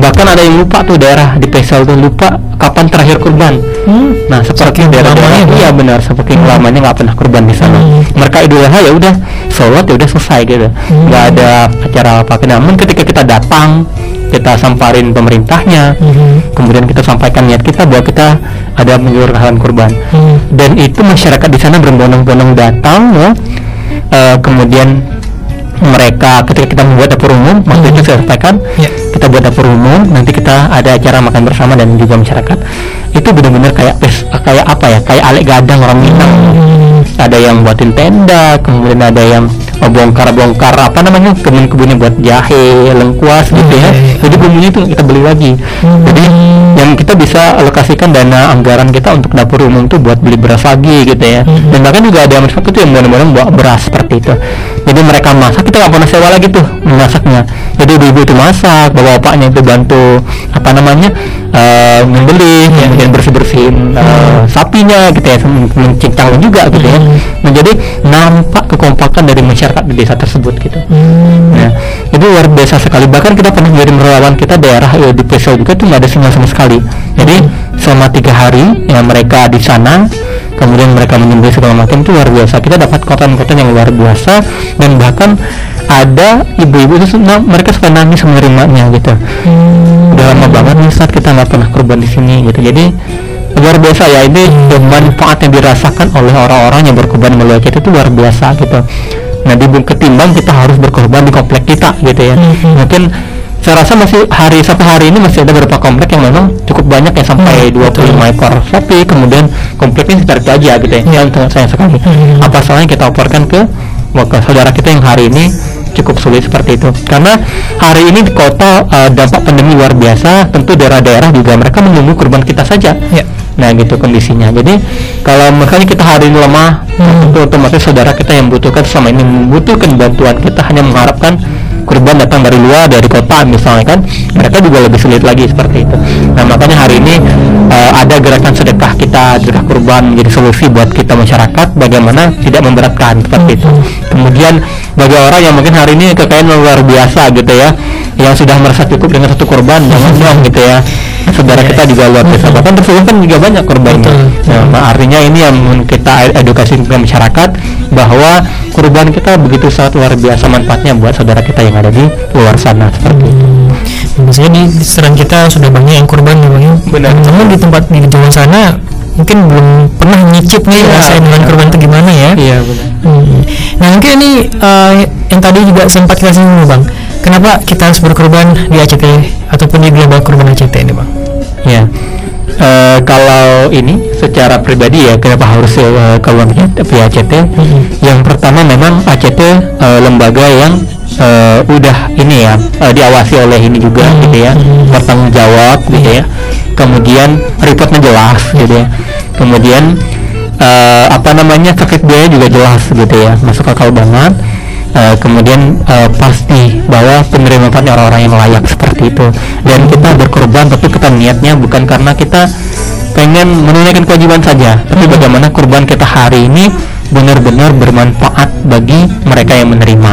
bahkan ada yang lupa tuh daerah di Pesel tuh lupa kapan terakhir kurban. Hmm. Nah seperti daerah-daerah iya benar seperti hmm. lamanya nggak pernah kurban di sana. Hmm. Mereka idul adha ya udah sholat ya udah selesai gitu, hmm. nggak hmm. ada acara apa. Namun ketika kita datang kita samparin pemerintahnya mm-hmm. kemudian kita sampaikan niat kita bahwa kita ada menyuruhkan kurban mm-hmm. dan itu masyarakat di sana berbondong-bondong datang ya uh, kemudian mereka ketika kita membuat dapur umum waktu itu saya sampaikan yeah. Kita buat dapur umum nanti kita ada acara makan bersama dan juga masyarakat itu benar-benar kayak kayak apa ya kayak alek gadang orang Minang hmm. ada yang buatin tenda kemudian ada yang bongkar-bongkar apa namanya kebun-kebunnya buat jahe lengkuas gitu ya iya. jadi bumbunya itu kita beli lagi hmm. jadi yang kita bisa alokasikan dana anggaran kita untuk dapur umum itu buat beli beras lagi gitu ya hmm. dan bahkan juga ada masyarakat itu yang benar-benar bawa beras seperti itu jadi mereka masak kita nggak pernah sewa lagi tuh masaknya. Jadi ibu-ibu itu masak bapak-bapaknya itu bantu apa namanya uh, membeli ya, kemudian bersih bersihin uh, sapinya gitu ya mencincang juga gitu ya. Hmm. menjadi nampak kekompakan dari masyarakat di desa tersebut gitu. Hmm. ya itu luar biasa sekali. Bahkan kita pernah mengirim relawan kita daerah ya, di Pesau juga tuh nggak ada sinyal sama sekali. Jadi selama tiga hari ya mereka di sana kemudian mereka menyembelih segala macam itu luar biasa kita dapat konten-konten yang luar biasa dan bahkan ada ibu-ibu itu mereka suka nangis menerimanya gitu hmm. udah lama banget nih saat kita nggak pernah korban di sini gitu jadi luar biasa ya ini hmm. manfaat yang dirasakan oleh orang-orang yang berkorban melalui kita itu luar biasa gitu nah di ketimbang kita harus berkorban di komplek kita gitu ya hmm. mungkin saya rasa masih hari sampai hari ini masih ada beberapa komplek yang memang cukup banyak ya sampai hmm, 25 betul. ekor sapi kemudian kompleknya sekitar itu aja gitu ya yang sangat sayang sekali hmm. apa salahnya kita laporkan ke saudara kita yang hari ini cukup sulit seperti itu karena hari ini di kota uh, dampak pandemi luar biasa tentu daerah-daerah juga mereka menunggu korban kita saja ya. nah gitu kondisinya jadi kalau misalnya kita hari ini lemah hmm. tentu otomatis saudara kita yang membutuhkan selama ini membutuhkan bantuan kita hanya mengharapkan kurban datang dari luar dari kota misalnya kan mereka juga lebih sulit lagi seperti itu. Nah makanya hari ini uh, ada gerakan sedekah kita sedekah kurban menjadi solusi buat kita masyarakat bagaimana tidak memberatkan seperti itu. Kemudian bagi orang yang mungkin hari ini kekayaan luar biasa gitu ya yang sudah merasa cukup dengan satu korban jangan dong gitu ya saudara kita juga luar biasa bahkan tersebut kan juga banyak korbannya nah, artinya ini yang kita edukasi ke masyarakat bahwa kurban kita begitu sangat luar biasa manfaatnya buat saudara kita yang ada di luar sana seperti itu. Hmm. Biasanya di serang kita sudah banyak yang kurban ya bang ya. Benar. Namun di tempat di Jawa sana mungkin belum pernah nyicip nih ya, rasanya dengan kurban itu gimana ya. Iya benar. Hmm. Nah mungkin ini uh, yang tadi juga sempat kita singgung bang. Kenapa kita harus berkorban di ACT ataupun di global kurban ACT ini bang? Ya uh, kalau ini secara pribadi ya kenapa harus uh, kalau via ACT mm-hmm. yang pertama memang ACT uh, eh, lembaga yang uh, udah ini ya uh, diawasi oleh ini juga mm-hmm. gitu ya mm-hmm. bertanggung jawab gitu ya kemudian reportnya jelas gitu ya kemudian uh, apa namanya terkait biaya juga jelas gitu ya masuk akal banget uh, kemudian uh, pasti bahwa penerima manfaatnya orang-orang yang layak seperti itu. Dan kita berkorban tapi kita niatnya bukan karena kita pengen menunaikan kewajiban saja tapi bagaimana kurban kita hari ini benar-benar bermanfaat bagi mereka yang menerima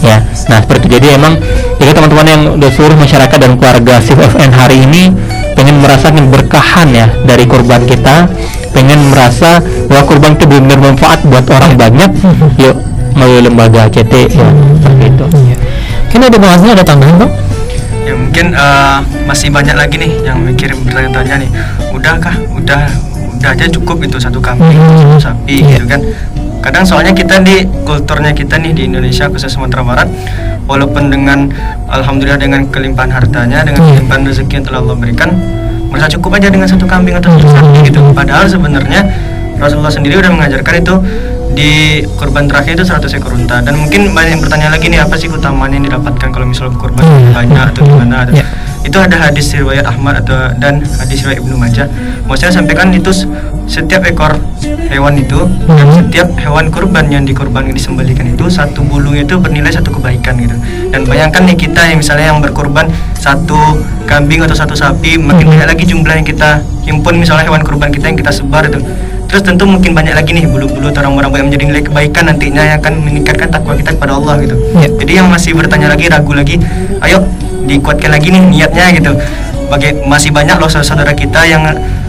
ya. Nah seperti itu. Jadi emang jadi teman-teman yang udah seluruh masyarakat dan keluarga CFN hari ini pengen merasakan berkahan ya dari korban kita pengen merasa bahwa korban itu benar-benar bermanfaat buat orang banyak yuk melalui lembaga CT ya seperti itu. Iya. kan ada bahasnya ada tambahan bang? Ya mungkin uh, masih banyak lagi nih yang mikir bertanya-tanya nih. Udahkah? Udah udah aja cukup itu satu kambing satu sapi yeah. gitu kan. Kadang soalnya kita di kulturnya kita nih di Indonesia khusus Sumatera Barat walaupun dengan alhamdulillah dengan kelimpahan hartanya dengan iya. kelimpahan rezeki yang telah Allah berikan merasa cukup aja dengan satu kambing atau satu sapi gitu. Padahal sebenarnya Rasulullah sendiri udah mengajarkan itu di kurban terakhir itu 100 ekor unta dan mungkin banyak yang bertanya lagi nih apa sih keutamaan yang didapatkan kalau misalnya kurban hmm. banyak atau gimana atau yeah. itu ada hadis riwayat Ahmad atau dan hadis riwayat Ibnu Majah mau saya sampaikan itu setiap ekor hewan itu hmm. dan setiap hewan kurban yang dikurban disembelikan itu satu bulu itu bernilai satu kebaikan gitu dan bayangkan nih kita yang misalnya yang berkurban satu kambing atau satu sapi makin hmm. banyak lagi jumlah yang kita himpun misalnya hewan kurban kita yang kita sebar itu Terus tentu mungkin banyak lagi nih bulu-bulu atau orang-orang yang menjadi nilai kebaikan nantinya yang akan meningkatkan takwa kita kepada Allah gitu. Ya. Jadi yang masih bertanya lagi, ragu lagi, ayo dikuatkan lagi nih niatnya gitu. Bagi masih banyak loh saudara-saudara kita yang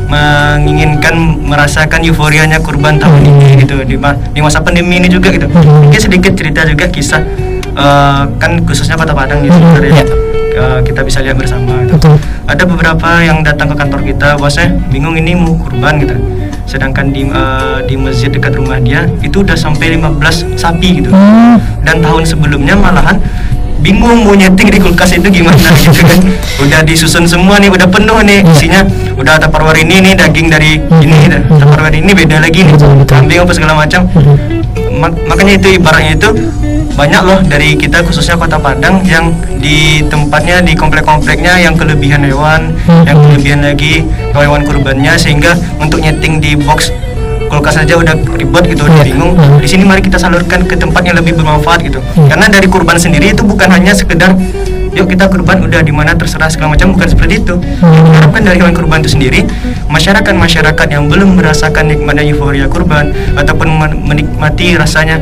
menginginkan merasakan euforianya kurban tahun ini gitu di, di masa pandemi ini juga gitu. Mungkin sedikit cerita juga kisah uh, kan khususnya Kota Padang gitu ya. Uh, kita bisa lihat bersama. Gitu. Ada beberapa yang datang ke kantor kita, bosnya bingung ini mau kurban gitu sedangkan di uh, di masjid dekat rumah dia itu udah sampai 15 sapi gitu. Hmm. dan tahun sebelumnya malahan bingung mau nyeting di kulkas itu gimana gitu kan. Udah disusun semua nih udah penuh nih hmm. isinya. Udah taparwar ini nih daging dari hmm. ini taparwar ini beda lagi nih. Kambing apa segala macam. Makanya itu ibaratnya itu banyak loh dari kita khususnya kota Padang yang di tempatnya di komplek-kompleknya yang kelebihan hewan, hmm. yang kelebihan lagi hewan kurbannya sehingga untuk nyeting di box kulkas saja udah ribet gitu udah iya. bingung hmm. di sini mari kita salurkan ke tempat yang lebih bermanfaat gitu hmm. karena dari kurban sendiri itu bukan hanya sekedar yuk kita kurban udah di mana terserah segala macam bukan seperti itu yang diharapkan dari hewan kurban itu sendiri masyarakat masyarakat yang belum merasakan nikmatnya euforia kurban ataupun menikmati rasanya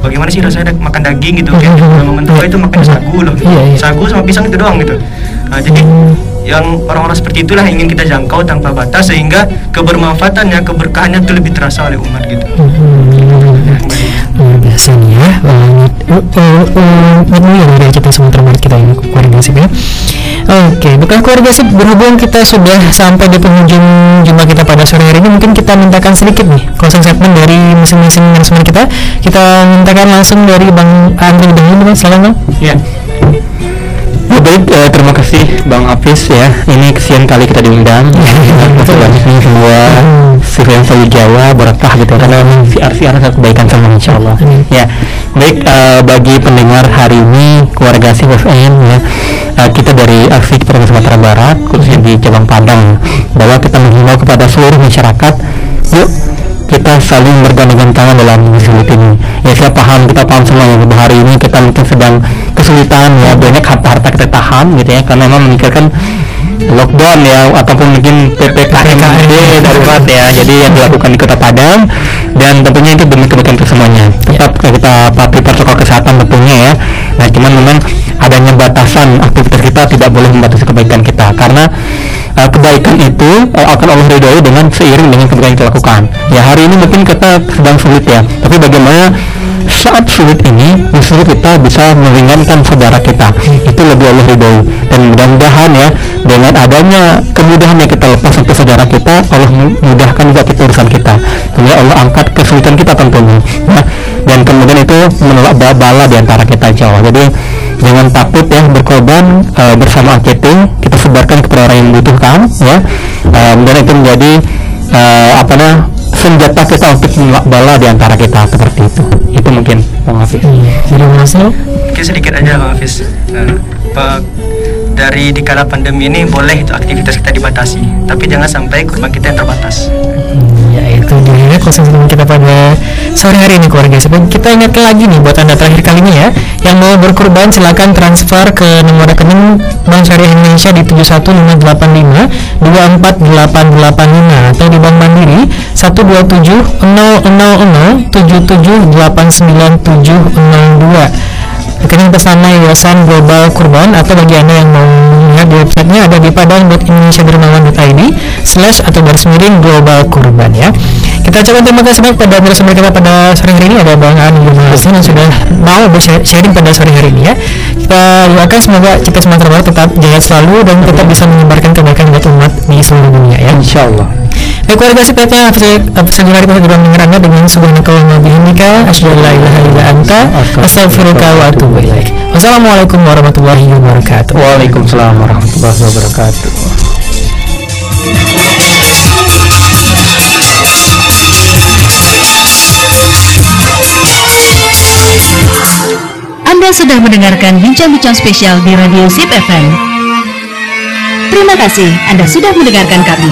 bagaimana sih rasanya makan daging gitu kayak mama mentua itu makan sagu loh. Iya, iya. sagu sama pisang itu doang gitu. Nah, jadi yang orang-orang seperti itulah yang ingin kita jangkau tanpa batas sehingga kebermanfaatannya keberkahannya itu lebih terasa oleh umat gitu luar biasa nih ya ini yang dari kita sementara Barat kita yang keluarga sih ya Oke, bukan keluarga sih berhubung kita sudah sampai di penghujung jumpa kita pada sore hari ini mungkin kita mintakan sedikit nih closing statement dari masing-masing narasumber kita. Kita mintakan langsung dari Bang Andri dulu, silakan Bang. Iya. Ya, baik, uh, terima kasih Bang Apis ya. Ini kesian kali kita diundang. Terima kasih banyak semua yang selalu Jawa berkah gitu karena siar siar kebaikan sama Insya Allah. Ya, baik uh, bagi pendengar hari ini keluarga CFM ya uh, kita dari aksi Pertama Sumatera Barat khususnya di cabang Padang bahwa kita menghimbau kepada seluruh masyarakat yuk kita saling bergandengan tangan dalam sulit ini ya saya paham kita paham semua ya hari ini kita mungkin sedang kesulitan ya banyak harta-harta kita tahan gitu ya karena memang memikirkan lockdown ya ataupun mungkin ppkm darurat ya. Jadi yang dilakukan di kota Padang dan tentunya itu demi kebaikan untuk semuanya. Tetap kita patuhi protokol kesehatan tentunya ya. Nah cuman memang adanya batasan aktivitas kita tidak boleh membatasi kebaikan kita karena uh, kebaikan itu uh, akan Allah ridhoi dengan seiring dengan kebaikan yang kita lakukan. Ya hari ini mungkin kita sedang sulit ya. Tapi bagaimana saat sulit ini justru kita bisa meringankan saudara kita. Itu lebih Allah ridhoi. Dan mudah-mudahan ya dengan adanya kemudahan yang kita lepas untuk saudara kita Allah mudahkan juga kita urusan kita. Sehingga Allah angkat kesulitan kita tentunya ya. dan kemudian itu menolak bala di antara kita insya jadi jangan takut ya berkorban uh, bersama AKT kita sebarkan kepada orang yang membutuhkan ya. Um, dan itu menjadi uh, apa namanya senjata kita untuk menolak bala di antara kita seperti itu. Itu mungkin Bang Hafiz. Jadi masuk Oke sedikit aja Bang Hafiz. Uh, dari di kala pandemi ini boleh itu aktivitas kita dibatasi tapi jangan sampai kurban kita yang terbatas. Hmm, Ya itu dia. Statement kita pada sore hari ini keluarga. Sebagai kita ingatkan lagi nih buat anda terakhir kali ini ya, yang mau berkurban silakan transfer ke nomor rekening Bank Syariah Indonesia di 71585 24885 atau di Bank Mandiri 127 000 7789702 rekening pesanan Yayasan Global Kurban atau bagi anda yang mau melihat di websitenya ada di padang.indonesiadermawan.id slash atau garis miring global kurban ya kita ucapkan terima kasih banyak pada narasumber kita pada sore hari ini ada Bang Ani Hasan yang sudah mau sharing pada sore hari ini ya kita doakan semoga kita semua terbaik tetap jaya selalu dan tetap bisa menyebarkan kebaikan buat umat di seluruh dunia ya Insya Allah Baik warga sipatnya Absen hari pasti dengan mendengar anda dengan subhanaka wa bihamdika asyhadu an la ilaha illa anta astaghfiruka wa atubu ilaik. Wassalamualaikum warahmatullahi wabarakatuh. Waalaikumsalam warahmatullahi wabarakatuh. Anda sudah mendengarkan bincang-bincang spesial di Radio Zip FM. Terima kasih Anda sudah mendengarkan kami.